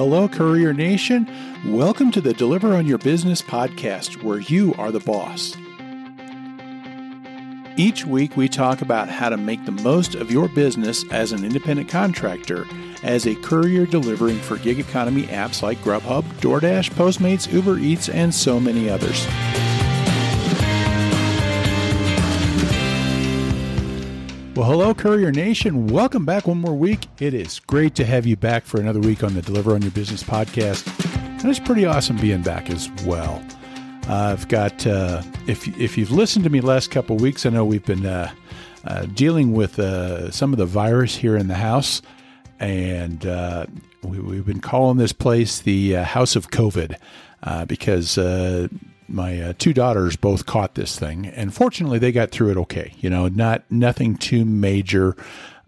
hello, Courier Nation. Welcome to the Deliver on Your Business podcast, where you are the boss. Each week, we talk about how to make the most of your business as an independent contractor, as a courier delivering for gig economy apps like Grubhub, DoorDash, Postmates, Uber Eats, and so many others. Well, hello, Courier Nation. Welcome back one more week. It is great to have you back for another week on the Deliver on Your Business podcast. And it's pretty awesome being back as well. Uh, I've got, uh, if, if you've listened to me last couple weeks, I know we've been uh, uh dealing with uh, some of the virus here in the house. And uh, we, have been calling this place the House of COVID because my uh, two daughters both caught this thing, and fortunately, they got through it okay. You know, not nothing too major.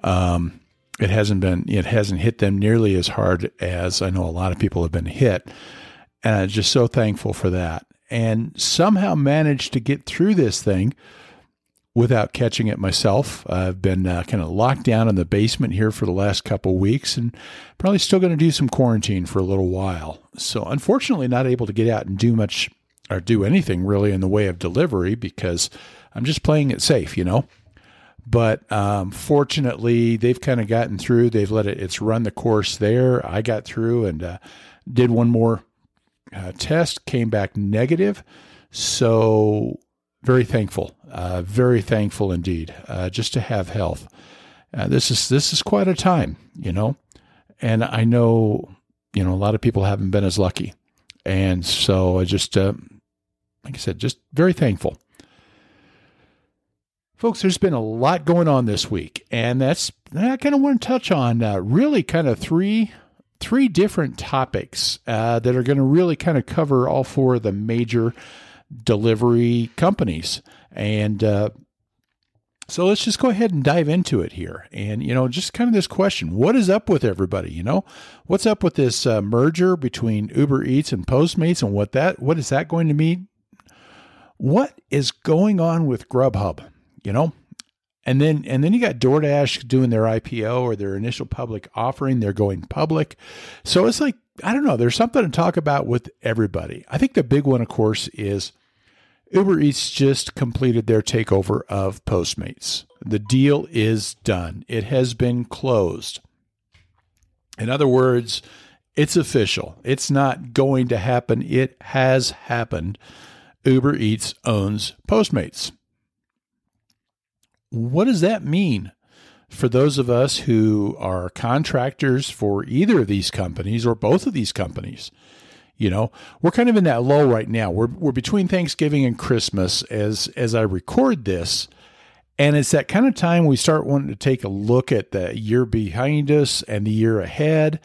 Um, it hasn't been it hasn't hit them nearly as hard as I know a lot of people have been hit, and I'm just so thankful for that. And somehow managed to get through this thing without catching it myself. I've been uh, kind of locked down in the basement here for the last couple weeks and probably still going to do some quarantine for a little while. So, unfortunately, not able to get out and do much or do anything really in the way of delivery because I'm just playing it safe, you know. But um, fortunately, they've kind of gotten through. They've let it. It's run the course there. I got through and uh, did one more uh, test. Came back negative. So very thankful. Uh, very thankful indeed. Uh, just to have health. Uh, this is this is quite a time, you know. And I know, you know, a lot of people haven't been as lucky. And so I just, uh, like I said, just very thankful. Folks, there's been a lot going on this week, and that's I kind of want to touch on uh, really kind of three three different topics uh, that are going to really kind of cover all four of the major delivery companies. And uh, so let's just go ahead and dive into it here. And, you know, just kind of this question what is up with everybody? You know, what's up with this uh, merger between Uber Eats and Postmates and what that, what is that going to mean? What is going on with Grubhub? You know, and then and then you got DoorDash doing their IPO or their initial public offering. They're going public. So it's like, I don't know, there's something to talk about with everybody. I think the big one, of course, is Uber Eats just completed their takeover of Postmates. The deal is done, it has been closed. In other words, it's official. It's not going to happen. It has happened. Uber Eats owns Postmates. What does that mean for those of us who are contractors for either of these companies or both of these companies? You know, we're kind of in that lull right now. We're we're between Thanksgiving and Christmas as as I record this. And it's that kind of time we start wanting to take a look at the year behind us and the year ahead.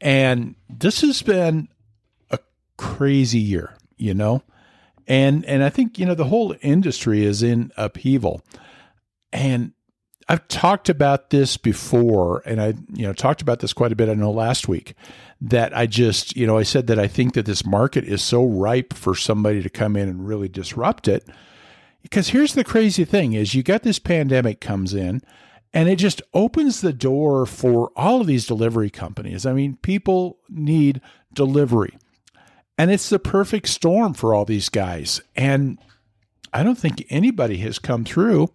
And this has been a crazy year, you know? And and I think, you know, the whole industry is in upheaval. And I've talked about this before, and I, you know, talked about this quite a bit. I know last week that I just, you know, I said that I think that this market is so ripe for somebody to come in and really disrupt it. Because here's the crazy thing: is you got this pandemic comes in, and it just opens the door for all of these delivery companies. I mean, people need delivery, and it's the perfect storm for all these guys. And I don't think anybody has come through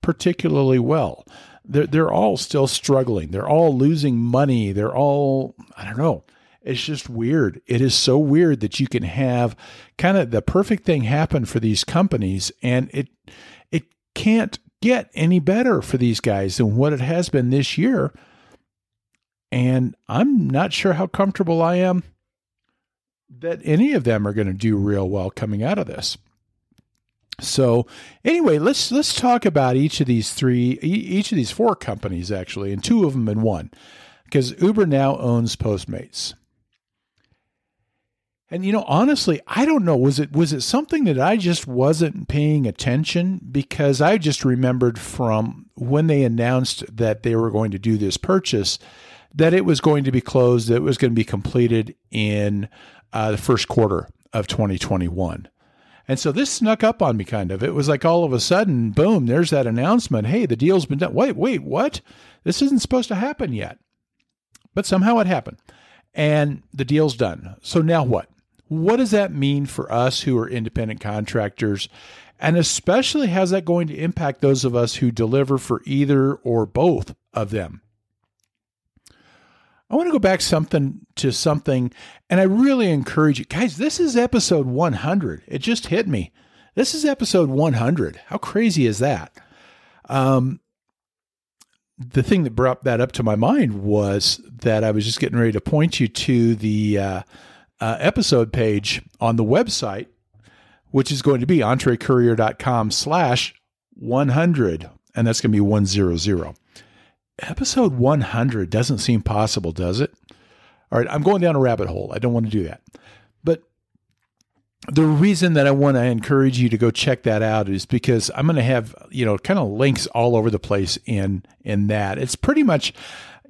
particularly well. They're, they're all still struggling. They're all losing money. They're all, I don't know. It's just weird. It is so weird that you can have kind of the perfect thing happen for these companies and it it can't get any better for these guys than what it has been this year. And I'm not sure how comfortable I am that any of them are going to do real well coming out of this. So anyway, let's let's talk about each of these three, each of these four companies actually, and two of them in one, because Uber now owns Postmates. And you know, honestly, I don't know. Was it was it something that I just wasn't paying attention because I just remembered from when they announced that they were going to do this purchase that it was going to be closed, that it was going to be completed in uh, the first quarter of 2021. And so this snuck up on me kind of. It was like all of a sudden, boom, there's that announcement. Hey, the deal's been done. Wait, wait, what? This isn't supposed to happen yet. But somehow it happened. and the deal's done. So now what? What does that mean for us who are independent contractors? And especially, how's that going to impact those of us who deliver for either or both of them? I want to go back something to something, and I really encourage you guys. This is episode 100. It just hit me. This is episode 100. How crazy is that? Um, the thing that brought that up to my mind was that I was just getting ready to point you to the uh, uh, episode page on the website, which is going to be entrecourier.com slash 100. And that's going to be 100. Episode 100 doesn't seem possible, does it? All right, I'm going down a rabbit hole. I don't want to do that. But the reason that I want to encourage you to go check that out is because I'm going to have, you know, kind of links all over the place in in that. It's pretty much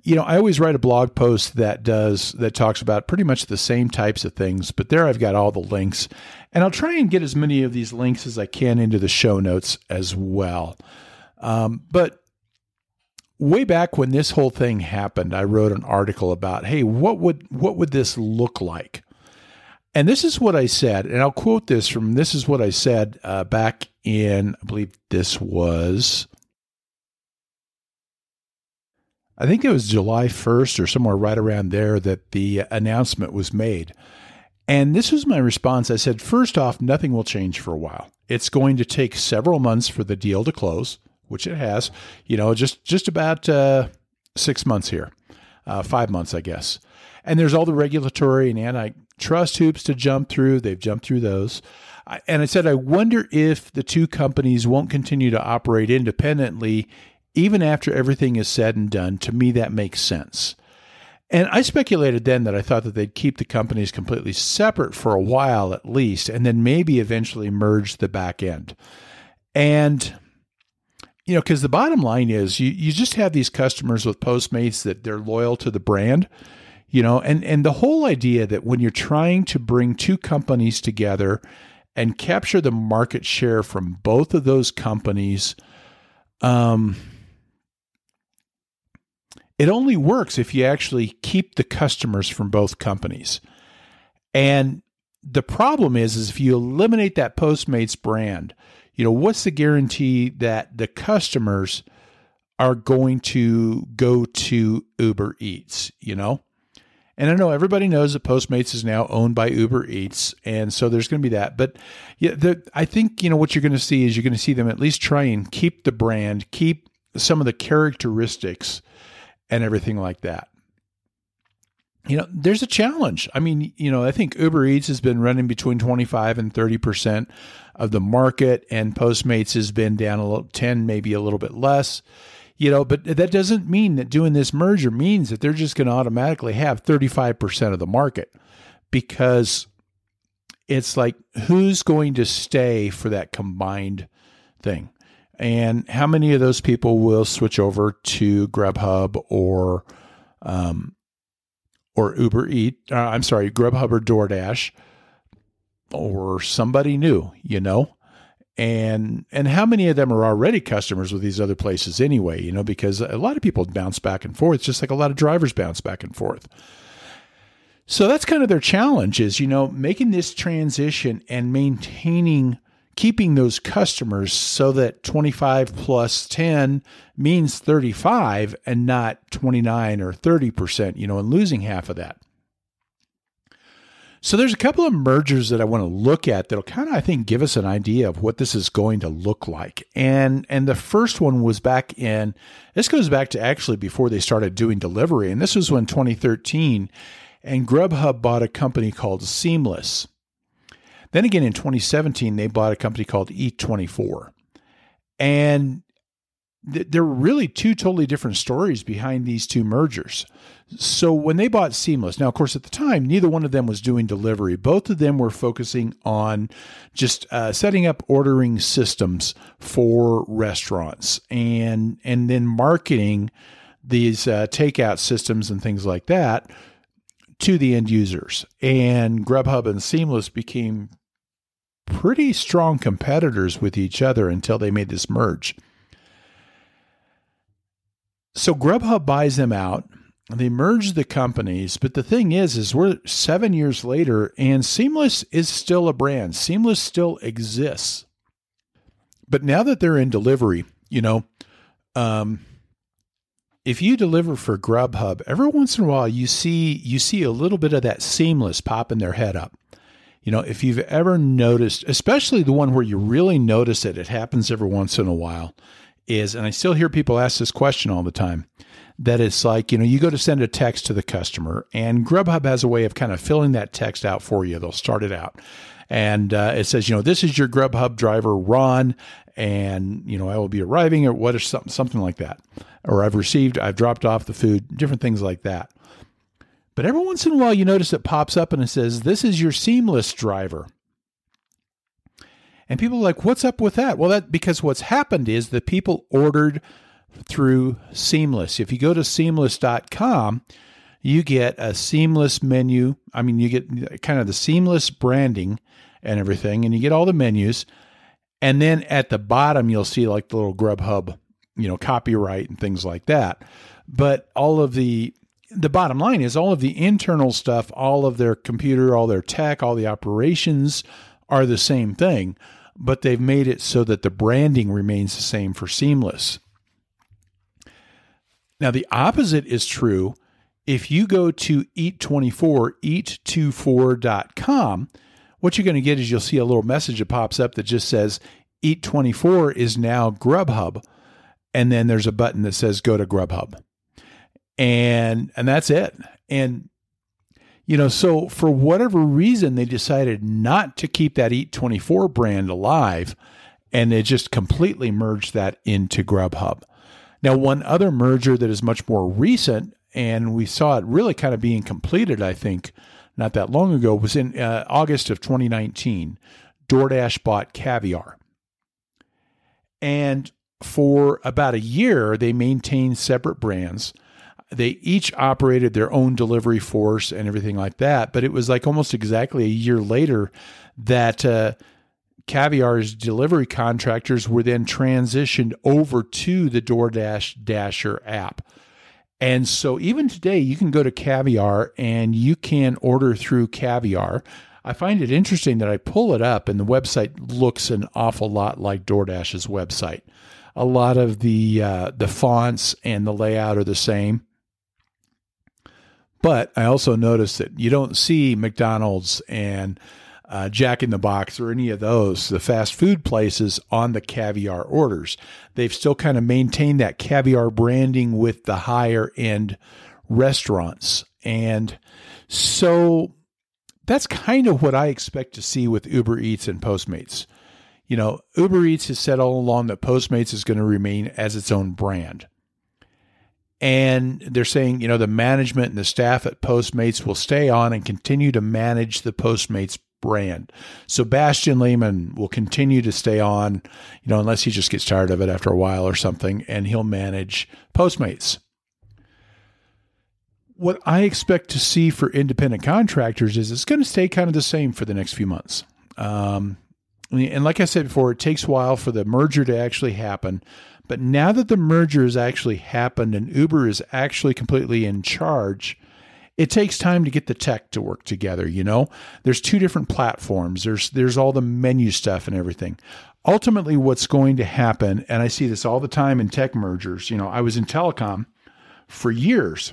you know, I always write a blog post that does that talks about pretty much the same types of things, but there I've got all the links. And I'll try and get as many of these links as I can into the show notes as well. Um, but way back when this whole thing happened, I wrote an article about, hey, what would what would this look like? And this is what I said, and I'll quote this from this is what I said uh, back in, I believe this was, I think it was July 1st or somewhere right around there that the announcement was made. And this was my response. I said, first off, nothing will change for a while. It's going to take several months for the deal to close, which it has, you know, just, just about uh, six months here, uh, five months, I guess. And there's all the regulatory and anti trust hoops to jump through. They've jumped through those. And I said, I wonder if the two companies won't continue to operate independently even after everything is said and done. To me, that makes sense. And I speculated then that I thought that they'd keep the companies completely separate for a while at least, and then maybe eventually merge the back end. And you know, because the bottom line is you, you just have these customers with Postmates that they're loyal to the brand you know and and the whole idea that when you're trying to bring two companies together and capture the market share from both of those companies um it only works if you actually keep the customers from both companies. And the problem is is if you eliminate that postmates brand you know what's the guarantee that the customers are going to go to uber eats you know and I know everybody knows that Postmates is now owned by Uber Eats, and so there's going to be that. But yeah, the, I think you know what you're going to see is you're going to see them at least try and keep the brand, keep some of the characteristics, and everything like that. You know, there's a challenge. I mean, you know, I think Uber Eats has been running between 25 and 30 percent of the market, and Postmates has been down a little, 10, maybe a little bit less you know, but that doesn't mean that doing this merger means that they're just going to automatically have 35% of the market because it's like who's going to stay for that combined thing? And how many of those people will switch over to Grubhub or um, or Uber Eat? Uh, I'm sorry, Grubhub or DoorDash or somebody new, you know? and and how many of them are already customers with these other places anyway you know because a lot of people bounce back and forth just like a lot of drivers bounce back and forth so that's kind of their challenge is you know making this transition and maintaining keeping those customers so that 25 plus 10 means 35 and not 29 or 30% you know and losing half of that so there's a couple of mergers that I want to look at that'll kind of I think give us an idea of what this is going to look like. And and the first one was back in this goes back to actually before they started doing delivery and this was when 2013 and Grubhub bought a company called Seamless. Then again in 2017 they bought a company called Eat24. And th- there were really two totally different stories behind these two mergers. So when they bought Seamless, now of course at the time neither one of them was doing delivery. Both of them were focusing on just uh, setting up ordering systems for restaurants and and then marketing these uh, takeout systems and things like that to the end users. And Grubhub and Seamless became pretty strong competitors with each other until they made this merge. So Grubhub buys them out they merge the companies, but the thing is, is we're seven years later, and Seamless is still a brand. Seamless still exists, but now that they're in delivery, you know, um, if you deliver for Grubhub, every once in a while you see you see a little bit of that Seamless popping their head up. You know, if you've ever noticed, especially the one where you really notice it, it happens every once in a while, is, and I still hear people ask this question all the time that it's like, you know, you go to send a text to the customer, and Grubhub has a way of kind of filling that text out for you. They'll start it out. And uh, it says, you know, this is your Grubhub driver, Ron, and, you know, I will be arriving or what is something, something like that. Or I've received, I've dropped off the food, different things like that. But every once in a while, you notice it pops up and it says, this is your seamless driver. And people are like, what's up with that? Well, that because what's happened is the people ordered through Seamless. If you go to seamless.com, you get a seamless menu. I mean, you get kind of the seamless branding and everything, and you get all the menus. And then at the bottom, you'll see like the little Grubhub, you know, copyright and things like that. But all of the the bottom line is all of the internal stuff, all of their computer, all their tech, all the operations are the same thing, but they've made it so that the branding remains the same for Seamless. Now, the opposite is true. If you go to Eat24, eat24.com, what you're going to get is you'll see a little message that pops up that just says Eat24 is now Grubhub. And then there's a button that says go to Grubhub. And and that's it. And you know, so for whatever reason they decided not to keep that Eat24 brand alive and they just completely merged that into Grubhub. Now, one other merger that is much more recent, and we saw it really kind of being completed, I think, not that long ago, was in uh, August of 2019. DoorDash bought Caviar. And for about a year, they maintained separate brands. They each operated their own delivery force and everything like that. But it was like almost exactly a year later that uh, Caviar's delivery contractors were then transitioned over to the DoorDash Dasher app. And so even today, you can go to Caviar and you can order through Caviar. I find it interesting that I pull it up and the website looks an awful lot like DoorDash's website. A lot of the uh, the fonts and the layout are the same. But I also noticed that you don't see McDonald's and uh, Jack in the Box or any of those, the fast food places on the caviar orders. They've still kind of maintained that caviar branding with the higher end restaurants. And so that's kind of what I expect to see with Uber Eats and Postmates. You know, Uber Eats has said all along that Postmates is going to remain as its own brand. And they're saying, you know, the management and the staff at Postmates will stay on and continue to manage the Postmates brand. So Bastian Lehmann will continue to stay on, you know, unless he just gets tired of it after a while or something, and he'll manage Postmates. What I expect to see for independent contractors is it's going to stay kind of the same for the next few months. Um, and like I said before, it takes a while for the merger to actually happen. But now that the merger has actually happened and Uber is actually completely in charge, it takes time to get the tech to work together, you know? There's two different platforms. There's there's all the menu stuff and everything. Ultimately what's going to happen, and I see this all the time in tech mergers, you know, I was in telecom for years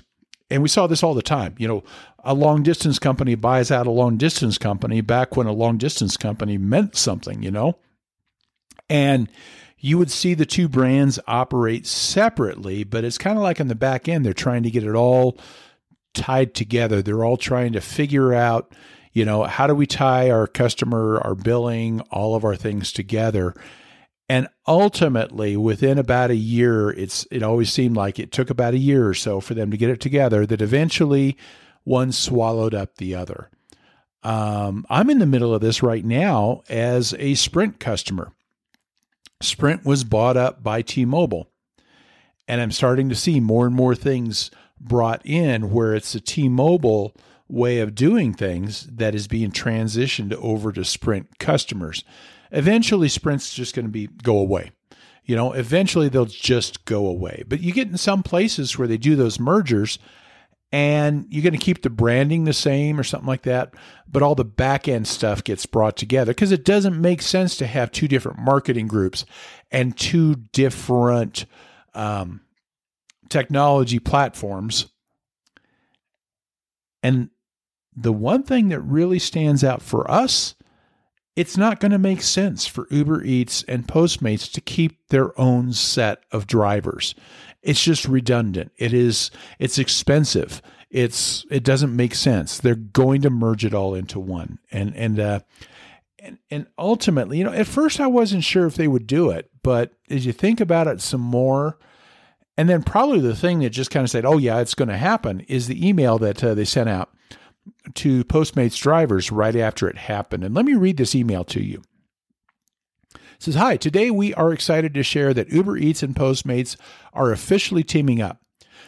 and we saw this all the time. You know, a long distance company buys out a long distance company back when a long distance company meant something, you know? And you would see the two brands operate separately, but it's kind of like in the back end, they're trying to get it all tied together. They're all trying to figure out, you know, how do we tie our customer, our billing, all of our things together. And ultimately, within about a year, it's it always seemed like it took about a year or so for them to get it together. That eventually, one swallowed up the other. Um, I'm in the middle of this right now as a Sprint customer. Sprint was bought up by T-Mobile, and I'm starting to see more and more things brought in where it's a T-Mobile way of doing things that is being transitioned over to Sprint customers. Eventually Sprint's just going to be go away. You know, eventually they'll just go away. But you get in some places where they do those mergers and you're going to keep the branding the same or something like that, but all the back end stuff gets brought together because it doesn't make sense to have two different marketing groups and two different um, technology platforms. And the one thing that really stands out for us, it's not going to make sense for Uber Eats and Postmates to keep their own set of drivers. It's just redundant. It is it's expensive. It's it doesn't make sense. They're going to merge it all into one. And and uh and, and ultimately, you know, at first I wasn't sure if they would do it, but as you think about it some more, and then probably the thing that just kind of said, "Oh yeah, it's going to happen," is the email that uh, they sent out to Postmates drivers right after it happened. And let me read this email to you. Says, "Hi, today we are excited to share that Uber Eats and Postmates are officially teaming up.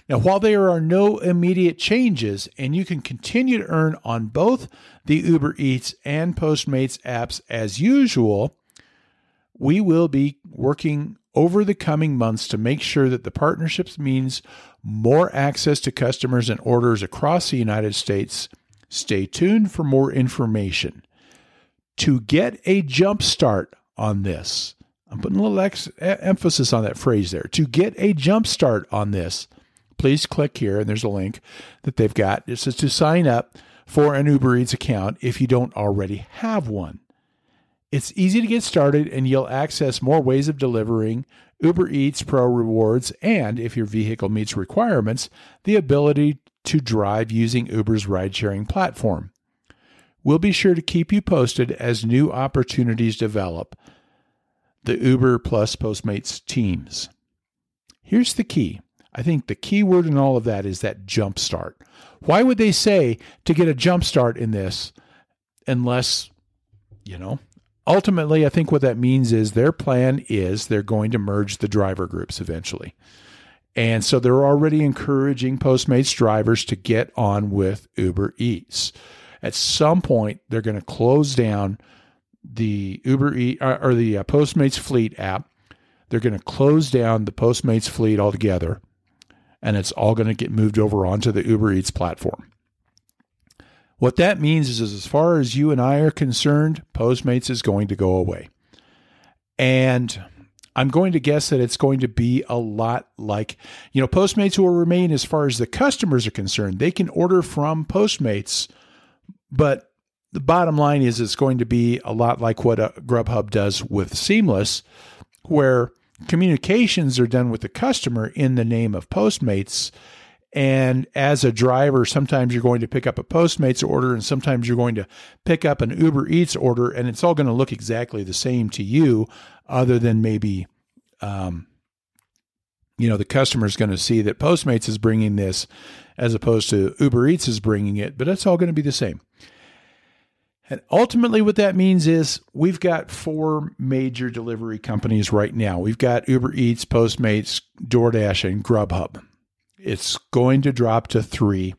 Now, while there are no immediate changes and you can continue to earn on both the Uber Eats and Postmates apps as usual, we will be working over the coming months to make sure that the partnerships means more access to customers and orders across the United States. Stay tuned for more information. To get a jump start on this, I'm putting a little ex- emphasis on that phrase there. To get a jump start on this, please click here and there's a link that they've got. It says to sign up for an Uber Eats account if you don't already have one. It's easy to get started and you'll access more ways of delivering Uber Eats Pro rewards and, if your vehicle meets requirements, the ability to drive using Uber's ride sharing platform. We'll be sure to keep you posted as new opportunities develop. The Uber plus Postmates teams. Here's the key. I think the key word in all of that is that jump start. Why would they say to get a jump start in this unless, you know, ultimately, I think what that means is their plan is they're going to merge the driver groups eventually. And so they're already encouraging Postmates drivers to get on with Uber Eats. At some point, they're going to close down the Uber Eats or the uh, Postmates fleet app. They're going to close down the Postmates fleet altogether, and it's all going to get moved over onto the Uber Eats platform. What that means is, as far as you and I are concerned, Postmates is going to go away. And I'm going to guess that it's going to be a lot like, you know, Postmates will remain as far as the customers are concerned. They can order from Postmates, but the bottom line is it's going to be a lot like what uh, Grubhub does with Seamless, where communications are done with the customer in the name of Postmates. And as a driver, sometimes you're going to pick up a Postmates order and sometimes you're going to pick up an Uber Eats order, and it's all going to look exactly the same to you, other than maybe, um, you know, the customer is going to see that Postmates is bringing this as opposed to Uber Eats is bringing it, but it's all going to be the same. And ultimately, what that means is we've got four major delivery companies right now. We've got Uber Eats, Postmates, DoorDash, and Grubhub. It's going to drop to three.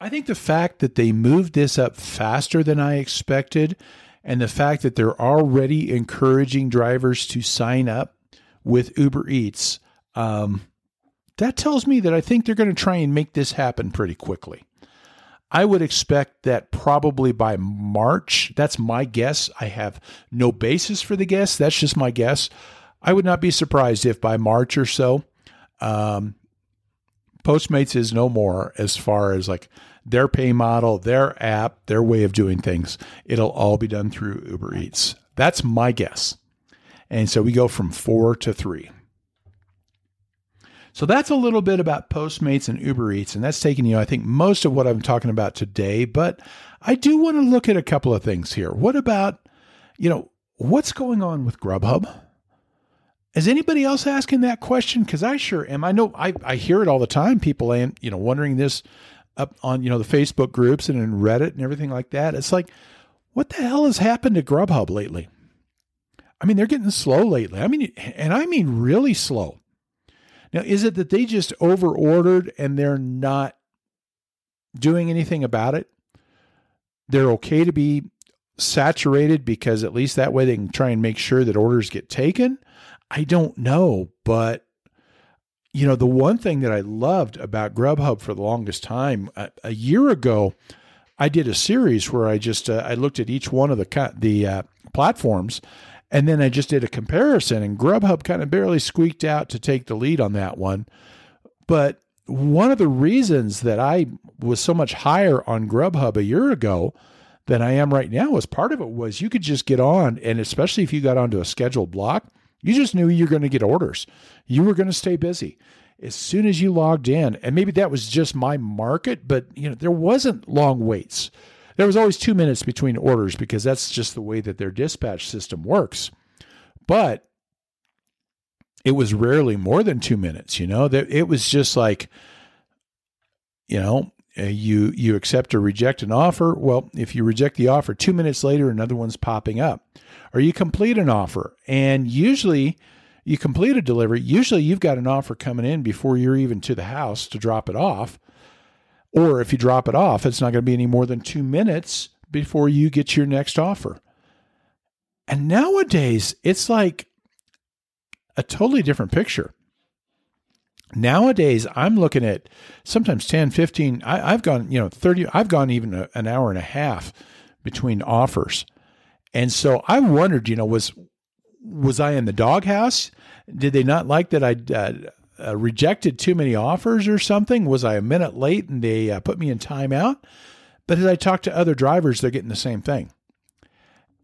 I think the fact that they moved this up faster than I expected, and the fact that they're already encouraging drivers to sign up with Uber Eats, um, that tells me that I think they're going to try and make this happen pretty quickly. I would expect that probably by March, that's my guess. I have no basis for the guess. That's just my guess. I would not be surprised if by March or so, um, Postmates is no more as far as like their pay model, their app, their way of doing things. It'll all be done through Uber Eats. That's my guess. And so we go from four to three. So that's a little bit about Postmates and Uber Eats. And that's taking you, I think, most of what I'm talking about today. But I do want to look at a couple of things here. What about, you know, what's going on with Grubhub? Is anybody else asking that question? Because I sure am. I know I, I hear it all the time. People and you know wondering this up on you know the Facebook groups and in Reddit and everything like that. It's like, what the hell has happened to Grubhub lately? I mean, they're getting slow lately. I mean, and I mean really slow. Now, is it that they just over ordered and they're not doing anything about it? They're okay to be saturated because at least that way they can try and make sure that orders get taken. I don't know, but you know, the one thing that I loved about Grubhub for the longest time, a, a year ago, I did a series where I just uh, I looked at each one of the the uh, platforms, and then I just did a comparison. And Grubhub kind of barely squeaked out to take the lead on that one. But one of the reasons that I was so much higher on Grubhub a year ago than I am right now was part of it was you could just get on, and especially if you got onto a scheduled block, you just knew you're going to get orders. You were going to stay busy as soon as you logged in, and maybe that was just my market, but you know, there wasn't long waits. There was always two minutes between orders because that's just the way that their dispatch system works. But it was rarely more than two minutes, you know, that it was just like, you know, uh, you you accept or reject an offer. Well, if you reject the offer, two minutes later, another one's popping up, or you complete an offer, and usually you complete a delivery, usually you've got an offer coming in before you're even to the house to drop it off. Or if you drop it off, it's not going to be any more than two minutes before you get your next offer. And nowadays, it's like a totally different picture. Nowadays, I'm looking at sometimes 10, 15, I, have gone, you know, 30, I've gone even a, an hour and a half between offers. And so I wondered, you know, was was I in the doghouse? Did they not like that I uh, uh, rejected too many offers or something? Was I a minute late and they uh, put me in timeout? But as I talk to other drivers, they're getting the same thing.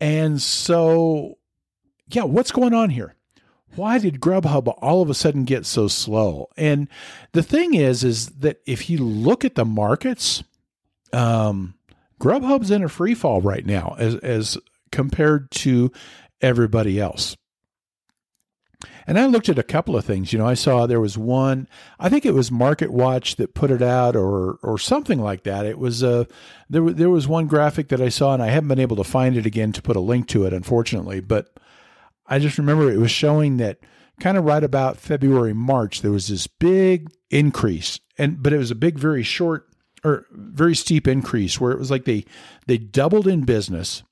And so, yeah, what's going on here? Why did Grubhub all of a sudden get so slow? And the thing is, is that if you look at the markets, um, Grubhub's in a free fall right now as as compared to everybody else. And I looked at a couple of things. You know, I saw there was one. I think it was Market Watch that put it out, or or something like that. It was a uh, there. There was one graphic that I saw, and I haven't been able to find it again to put a link to it, unfortunately. But I just remember it was showing that kind of right about February March there was this big increase, and but it was a big, very short or very steep increase where it was like they they doubled in business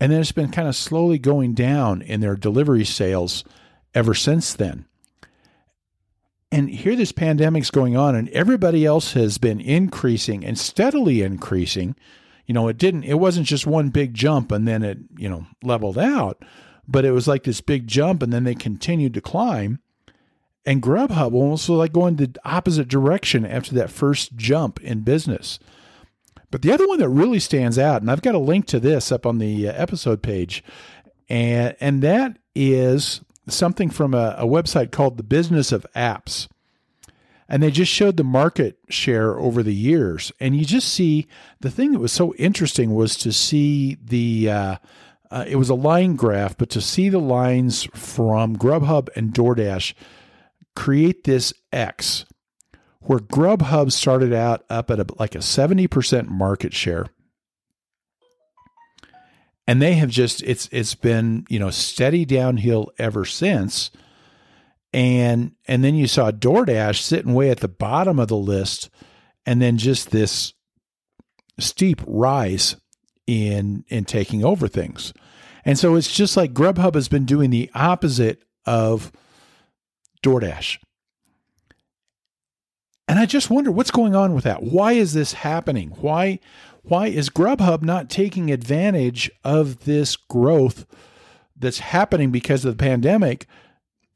and then it's been kind of slowly going down in their delivery sales ever since then. And here this pandemic's going on and everybody else has been increasing and steadily increasing. You know, it didn't it wasn't just one big jump and then it, you know, leveled out, but it was like this big jump and then they continued to climb. And Grubhub almost like going the opposite direction after that first jump in business. But the other one that really stands out, and I've got a link to this up on the uh, episode page, and and that is something from a, a website called the Business of Apps. And they just showed the market share over the years. And you just see the thing that was so interesting was to see the, uh, uh, it was a line graph, but to see the lines from Grubhub and DoorDash create this X where Grubhub started out up at a, like a 70% market share. And they have just it's it's been, you know, steady downhill ever since. And and then you saw DoorDash sitting way at the bottom of the list and then just this steep rise in in taking over things. And so it's just like Grubhub has been doing the opposite of DoorDash. And I just wonder what's going on with that. Why is this happening? Why why is Grubhub not taking advantage of this growth that's happening because of the pandemic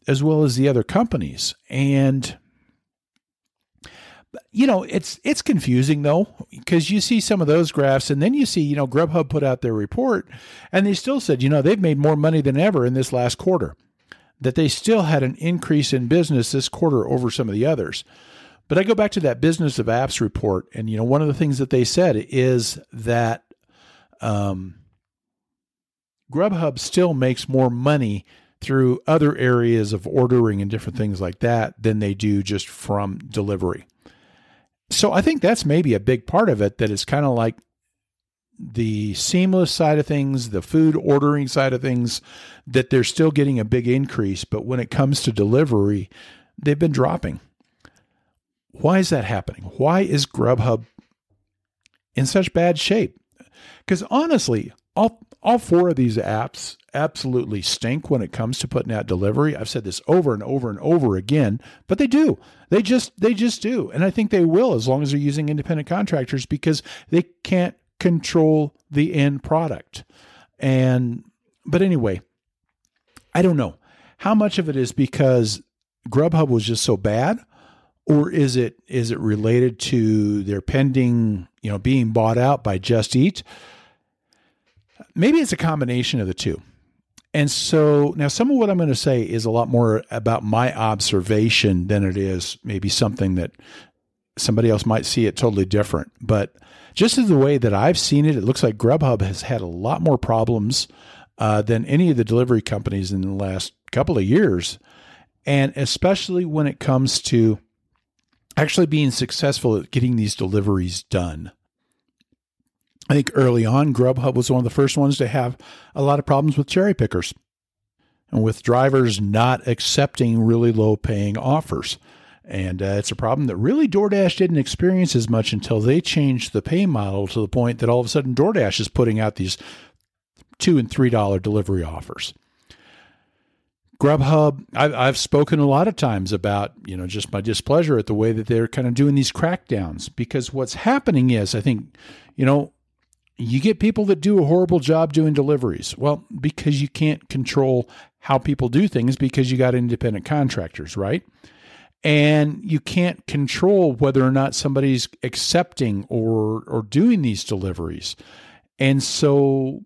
as well as the other companies? And you know, it's it's confusing though because you see some of those graphs and then you see, you know, Grubhub put out their report and they still said, you know, they've made more money than ever in this last quarter. That they still had an increase in business this quarter over some of the others. But I go back to that business of apps report, and you know, one of the things that they said is that um, Grubhub still makes more money through other areas of ordering and different things like that than they do just from delivery. So I think that's maybe a big part of it that is kind of like the seamless side of things, the food ordering side of things, that they're still getting a big increase. But when it comes to delivery, they've been dropping. Why is that happening? Why is Grubhub in such bad shape? Because honestly, all all four of these apps absolutely stink when it comes to putting out delivery. I've said this over and over and over again, but they do. They just they just do. And I think they will as long as they're using independent contractors because they can't control the end product. And but anyway, I don't know. How much of it is because Grubhub was just so bad or is it is it related to their pending, you know, being bought out by Just Eat? Maybe it's a combination of the two. And so now some of what I'm going to say is a lot more about my observation than it is maybe something that somebody else might see it totally different. But just as the way that I've seen it, it looks like Grubhub has had a lot more problems uh, than any of the delivery companies in the last couple of years. And especially when it comes to actually being successful at getting these deliveries done. I think early on, Grubhub was one of the first ones to have a lot of problems with cherry pickers and with drivers not accepting really low paying offers. And uh, it's a problem that really DoorDash didn't experience as much until they changed the pay model to the point that all of a sudden DoorDash is putting out these two and three dollar delivery offers. Grubhub, I've, I've spoken a lot of times about, you know, just my displeasure at the way that they're kind of doing these crackdowns because what's happening is, I think, you know, you get people that do a horrible job doing deliveries. Well, because you can't control how people do things because you got independent contractors, right? And you can't control whether or not somebody's accepting or or doing these deliveries. And so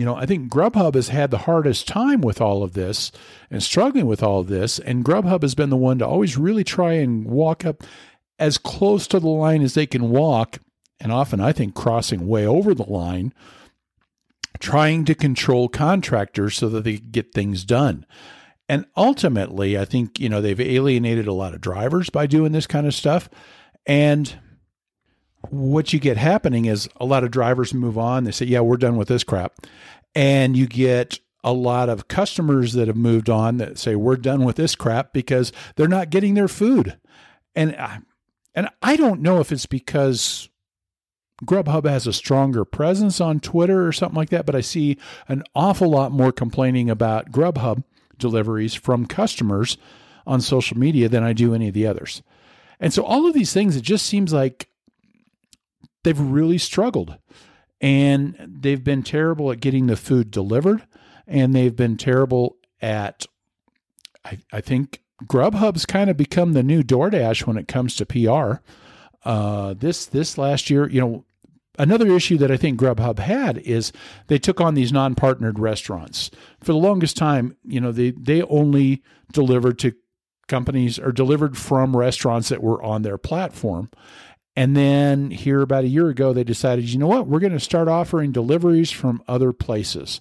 you know, I think Grubhub has had the hardest time with all of this and struggling with all of this. And Grubhub has been the one to always really try and walk up as close to the line as they can walk. And often, I think, crossing way over the line, trying to control contractors so that they get things done. And ultimately, I think, you know, they've alienated a lot of drivers by doing this kind of stuff. And what you get happening is a lot of drivers move on. They say, yeah, we're done with this crap. And you get a lot of customers that have moved on that say, we're done with this crap because they're not getting their food. And, and I don't know if it's because Grubhub has a stronger presence on Twitter or something like that, but I see an awful lot more complaining about Grubhub deliveries from customers on social media than I do any of the others. And so all of these things, it just seems like they've really struggled and they've been terrible at getting the food delivered and they've been terrible at I, I think Grubhub's kind of become the new DoorDash when it comes to PR. Uh, this this last year, you know, another issue that I think Grubhub had is they took on these non-partnered restaurants. For the longest time, you know, they they only delivered to companies or delivered from restaurants that were on their platform. And then here about a year ago, they decided, you know what, we're going to start offering deliveries from other places.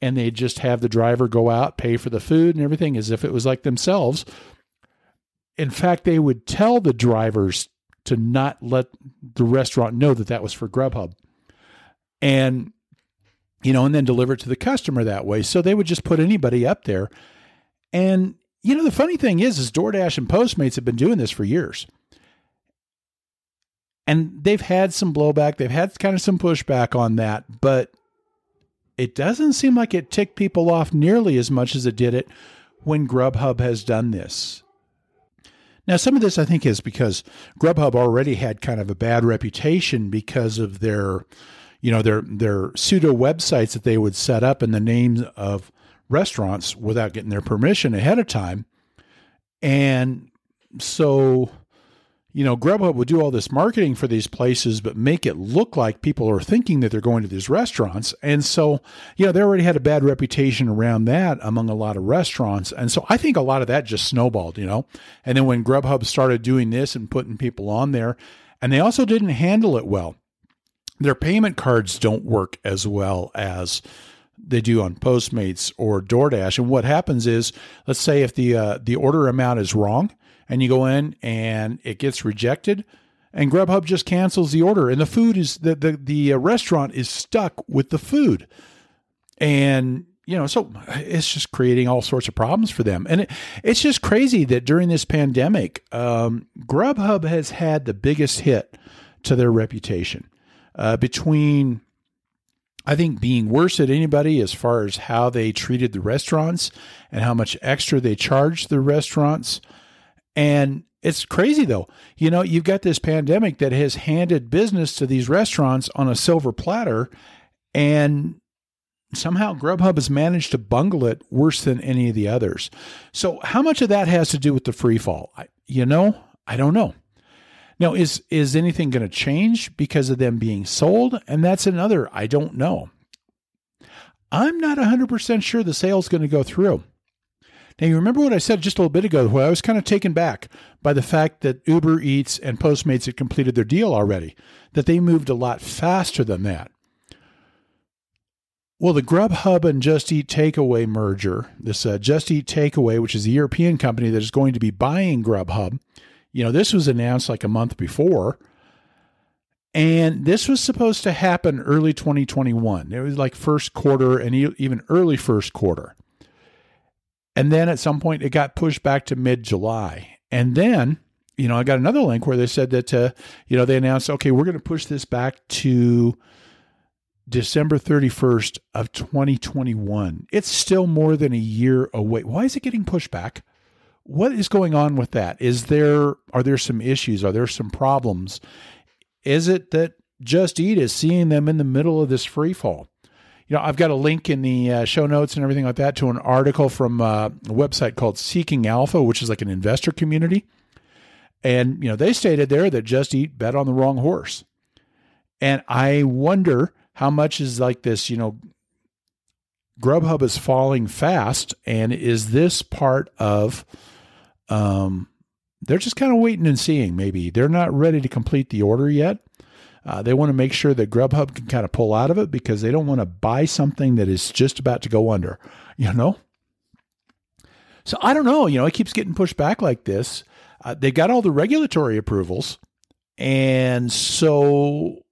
And they just have the driver go out, pay for the food and everything as if it was like themselves. In fact, they would tell the drivers to not let the restaurant know that that was for Grubhub. And, you know, and then deliver it to the customer that way. So they would just put anybody up there. And, you know, the funny thing is, is DoorDash and Postmates have been doing this for years and they've had some blowback. They've had kind of some pushback on that, but it doesn't seem like it ticked people off nearly as much as it did it when Grubhub has done this. Now, some of this I think is because Grubhub already had kind of a bad reputation because of their, you know, their their pseudo websites that they would set up in the names of restaurants without getting their permission ahead of time. And so you know, Grubhub would do all this marketing for these places, but make it look like people are thinking that they're going to these restaurants. And so, you know, they already had a bad reputation around that among a lot of restaurants. And so I think a lot of that just snowballed, you know. And then when Grubhub started doing this and putting people on there, and they also didn't handle it well. Their payment cards don't work as well as they do on Postmates or DoorDash. And what happens is, let's say if the uh, the order amount is wrong, and you go in and it gets rejected and Grubhub just cancels the order and the food is the the the uh, restaurant is stuck with the food. And you know, so it's just creating all sorts of problems for them. And it, it's just crazy that during this pandemic, um, Grubhub has had the biggest hit to their reputation. Uh, between I think being worse at anybody as far as how they treated the restaurants and how much extra they charged the restaurants. And it's crazy though. You know, you've got this pandemic that has handed business to these restaurants on a silver platter, and somehow Grubhub has managed to bungle it worse than any of the others. So, how much of that has to do with the free fall? I, you know, I don't know. Now, is is anything going to change because of them being sold? And that's another I don't know. I'm not 100% sure the sale is going to go through. Now, you remember what I said just a little bit ago, where I was kind of taken back by the fact that Uber Eats and Postmates had completed their deal already, that they moved a lot faster than that. Well, the Grubhub and Just Eat Takeaway merger, this uh, Just Eat Takeaway, which is the European company that is going to be buying Grubhub, you know, this was announced like a month before. And this was supposed to happen early 2021. It was like first quarter and even early first quarter. And then at some point it got pushed back to mid July. And then, you know, I got another link where they said that, uh, you know, they announced, okay, we're going to push this back to December 31st of 2021. It's still more than a year away. Why is it getting pushed back? What is going on with that? Is there are there some issues? Are there some problems? Is it that Just Eat is seeing them in the middle of this free fall? You know, I've got a link in the uh, show notes and everything like that to an article from uh, a website called Seeking Alpha, which is like an investor community. And, you know, they stated there that Just Eat bet on the wrong horse. And I wonder how much is like this, you know, Grubhub is falling fast. And is this part of, um, they're just kind of waiting and seeing maybe. They're not ready to complete the order yet. Uh, they want to make sure that Grubhub can kind of pull out of it because they don't want to buy something that is just about to go under, you know? So I don't know. You know, it keeps getting pushed back like this. Uh, they got all the regulatory approvals. And so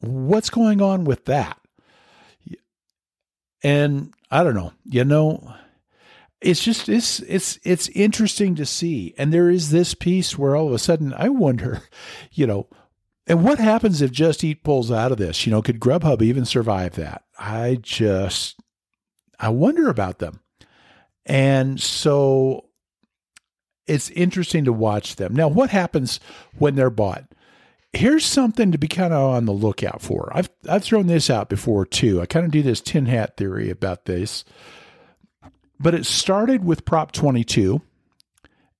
what's going on with that? And I don't know. You know, it's just it's it's it's interesting to see. And there is this piece where all of a sudden I wonder, you know, and what happens if Just Eat pulls out of this? You know, could Grubhub even survive that? I just, I wonder about them. And so it's interesting to watch them. Now, what happens when they're bought? Here's something to be kind of on the lookout for. I've I've thrown this out before too. I kind of do this tin hat theory about this. But it started with Prop 22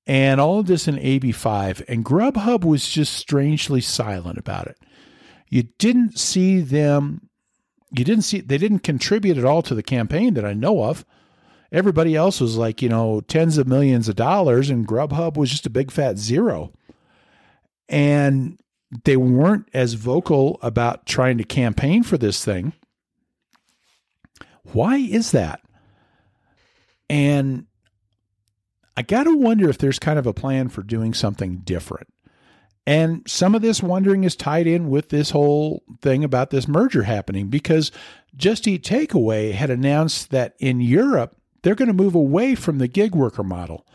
and all of this in AB5. And Grubhub was just strangely silent about it. You didn't see them, you didn't see, they didn't contribute at all to the campaign that I know of. Everybody else was like, you know, tens of millions of dollars, and Grubhub was just a big fat zero. And they weren't as vocal about trying to campaign for this thing. Why is that? And I got to wonder if there's kind of a plan for doing something different. And some of this wondering is tied in with this whole thing about this merger happening because Just Eat Takeaway had announced that in Europe, they're going to move away from the gig worker model.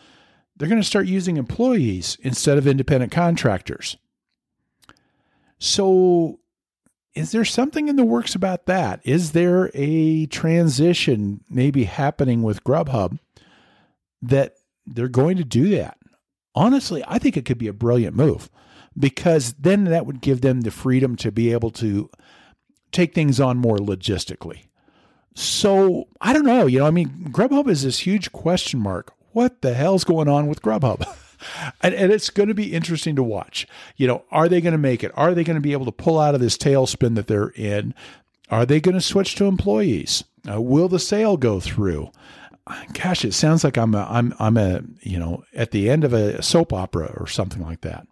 They're going to start using employees instead of independent contractors. So, is there something in the works about that? Is there a transition maybe happening with Grubhub that they're going to do that. Honestly, I think it could be a brilliant move because then that would give them the freedom to be able to take things on more logistically. So I don't know. You know, I mean, Grubhub is this huge question mark. What the hell's going on with Grubhub? and, and, it's going to be interesting to watch. You know, are they going to make it? Are they going to be able to pull out of this tailspin that they're in? Are they going to switch to employees? Uh, will the sale go through? Gosh, it sounds like I'm a, I'm I'm a you know at the end of a soap opera or something like that.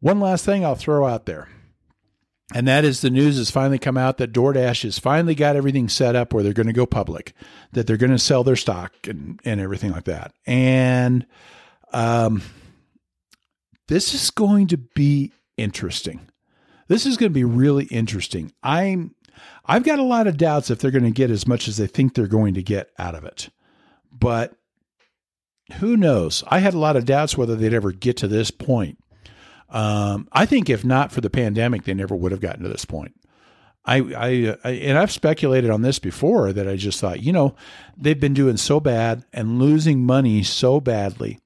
One last thing I'll throw out there, and that is the news has finally come out that DoorDash has finally got everything set up where they're going to go public, that they're going to sell their stock and and everything like that, and um, this is going to be interesting. This is going to be really interesting. I'm I've got a lot of doubts if they're going to get as much as they think they're going to get out of it. But who knows? I had a lot of doubts whether they'd ever get to this point. Um, I think if not for the pandemic, they never would have gotten to this point. I, I, I, and I've speculated on this before that I just thought, you know, they've been doing so bad and losing money so badly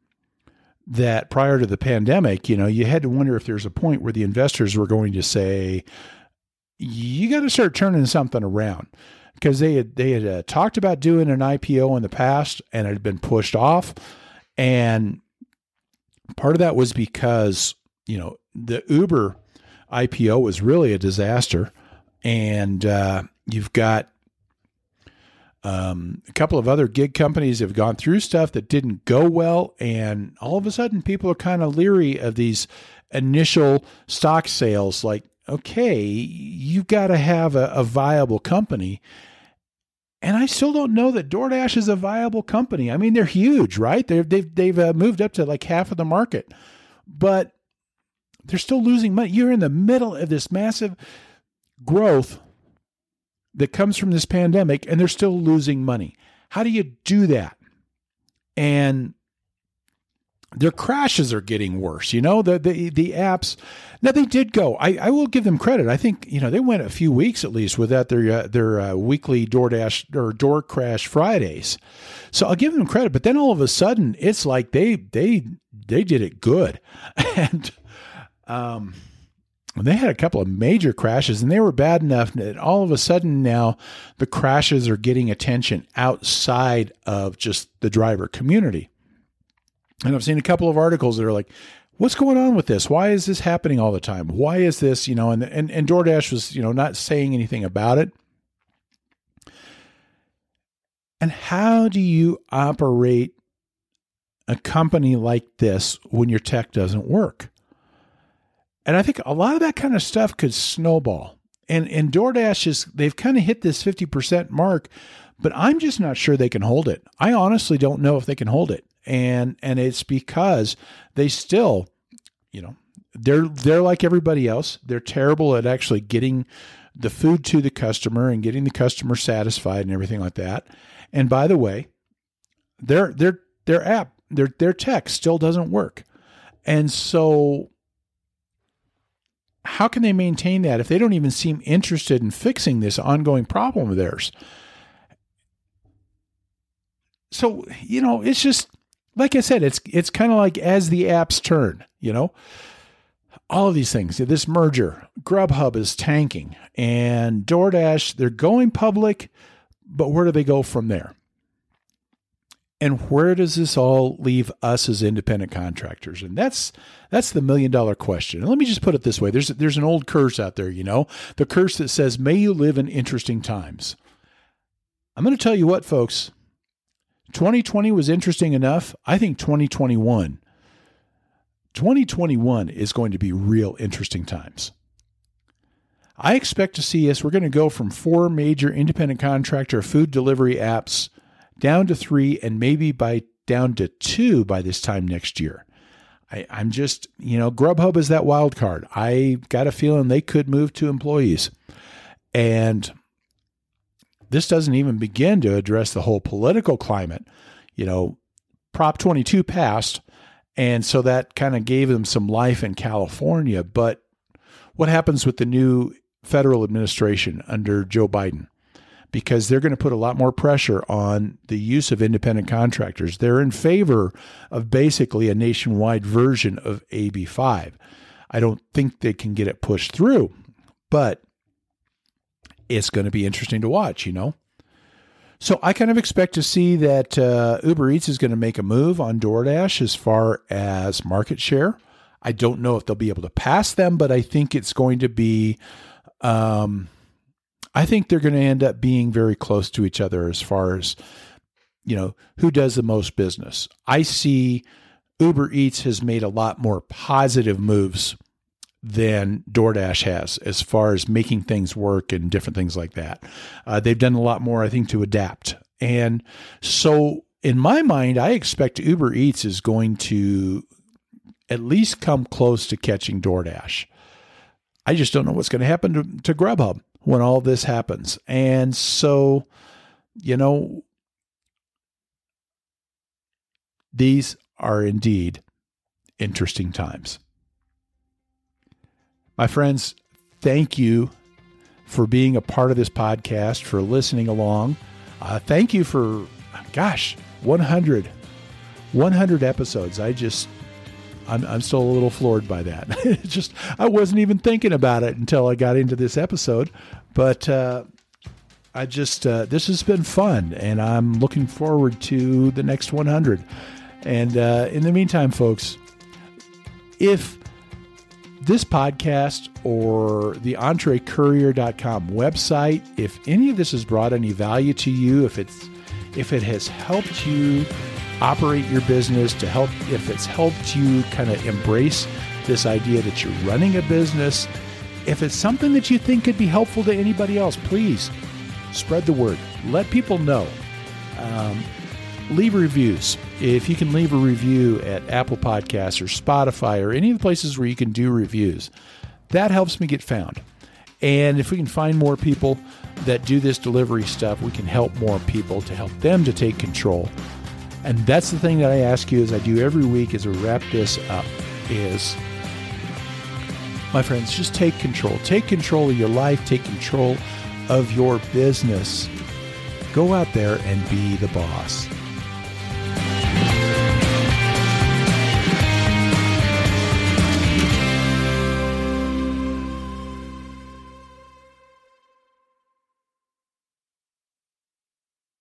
that prior to the pandemic, you know, you had to wonder if there's a point where the investors were going to say, you got to start turning something around. Because they had they had uh, talked about doing an IPO in the past and it had been pushed off, and part of that was because you know the Uber IPO was really a disaster. And uh, you've got um, a couple of other gig companies have gone through stuff that didn't go well, and all of a sudden, people are kind of leery of these initial stock sales. Like, okay, you've got to have a, a viable company. And I still don't know that DoorDash is a viable company. I mean, they're huge, right? They've they've they've uh, moved up to like half of the market, but they're still losing money. You're in the middle of this massive growth that comes from this pandemic and they're still losing money. How do you do that? And their crashes are getting worse. You know, the the the apps. Now they did go. I, I will give them credit. I think you know they went a few weeks at least without their uh, their uh, weekly DoorDash or Door Crash Fridays. So I'll give them credit. But then all of a sudden, it's like they they they did it good, and um, they had a couple of major crashes and they were bad enough that all of a sudden now the crashes are getting attention outside of just the driver community. And I've seen a couple of articles that are like, what's going on with this? Why is this happening all the time? Why is this, you know, and, and, and DoorDash was, you know, not saying anything about it. And how do you operate a company like this when your tech doesn't work? And I think a lot of that kind of stuff could snowball. And and DoorDash is they've kind of hit this 50% mark, but I'm just not sure they can hold it. I honestly don't know if they can hold it. And and it's because they still, you know, they're they're like everybody else. They're terrible at actually getting the food to the customer and getting the customer satisfied and everything like that. And by the way, their their their app, their their tech still doesn't work. And so how can they maintain that if they don't even seem interested in fixing this ongoing problem of theirs? So, you know, it's just like I said, it's it's kind of like as the apps turn, you know. All of these things, this merger, Grubhub is tanking and DoorDash, they're going public, but where do they go from there? And where does this all leave us as independent contractors? And that's that's the million dollar question. And let me just put it this way: there's there's an old curse out there, you know, the curse that says, "May you live in interesting times." I'm going to tell you what, folks. 2020 was interesting enough. I think 2021 2021 is going to be real interesting times. I expect to see us, we're going to go from four major independent contractor food delivery apps down to three, and maybe by down to two by this time next year. I, am just, you know, Grubhub is that wild card. I got a feeling they could move to employees. And this doesn't even begin to address the whole political climate. You know, Prop 22 passed, and so that kind of gave them some life in California. But what happens with the new federal administration under Joe Biden? because they're going to put a lot more pressure on the use of independent contractors. They're in favor of basically a nationwide version of AB5. I don't think they can get it pushed through, but it's going to be interesting to watch, you know? So I kind of expect to see that uh, Uber Eats is going to make a move on DoorDash as far as market share. I don't know if they'll be able to pass them, but I think it's going to be um, I think they're going to end up being very close to each other as far as, you know, who does the most business. I see Uber Eats has made a lot more positive moves than DoorDash has as far as making things work and different things like that. Uh, they've done a lot more, I think, to adapt. And so, in my mind, I expect Uber Eats is going to at least come close to catching DoorDash. I just don't know what's going to happen to, to Grubhub when all this happens. And so, you know, these are indeed interesting times. My friends, thank you for being a part of this podcast, for listening along. Uh, thank you for, gosh, 100, 100 episodes. I just, I'm, I'm still a little floored by that. just, I wasn't even thinking about it until I got into this episode. But uh, I just, uh, this has been fun, and I'm looking forward to the next 100. And uh, in the meantime, folks, if this podcast or the entrecourier.com website, if any of this has brought any value to you, if it's if it has helped you operate your business, to help if it's helped you kind of embrace this idea that you're running a business, if it's something that you think could be helpful to anybody else, please spread the word. Let people know. Um, leave reviews. If you can leave a review at Apple Podcasts or Spotify or any of the places where you can do reviews, that helps me get found. And if we can find more people that do this delivery stuff, we can help more people to help them to take control. And that's the thing that I ask you as I do every week as we wrap this up is my friends, just take control. Take control of your life, take control of your business. Go out there and be the boss.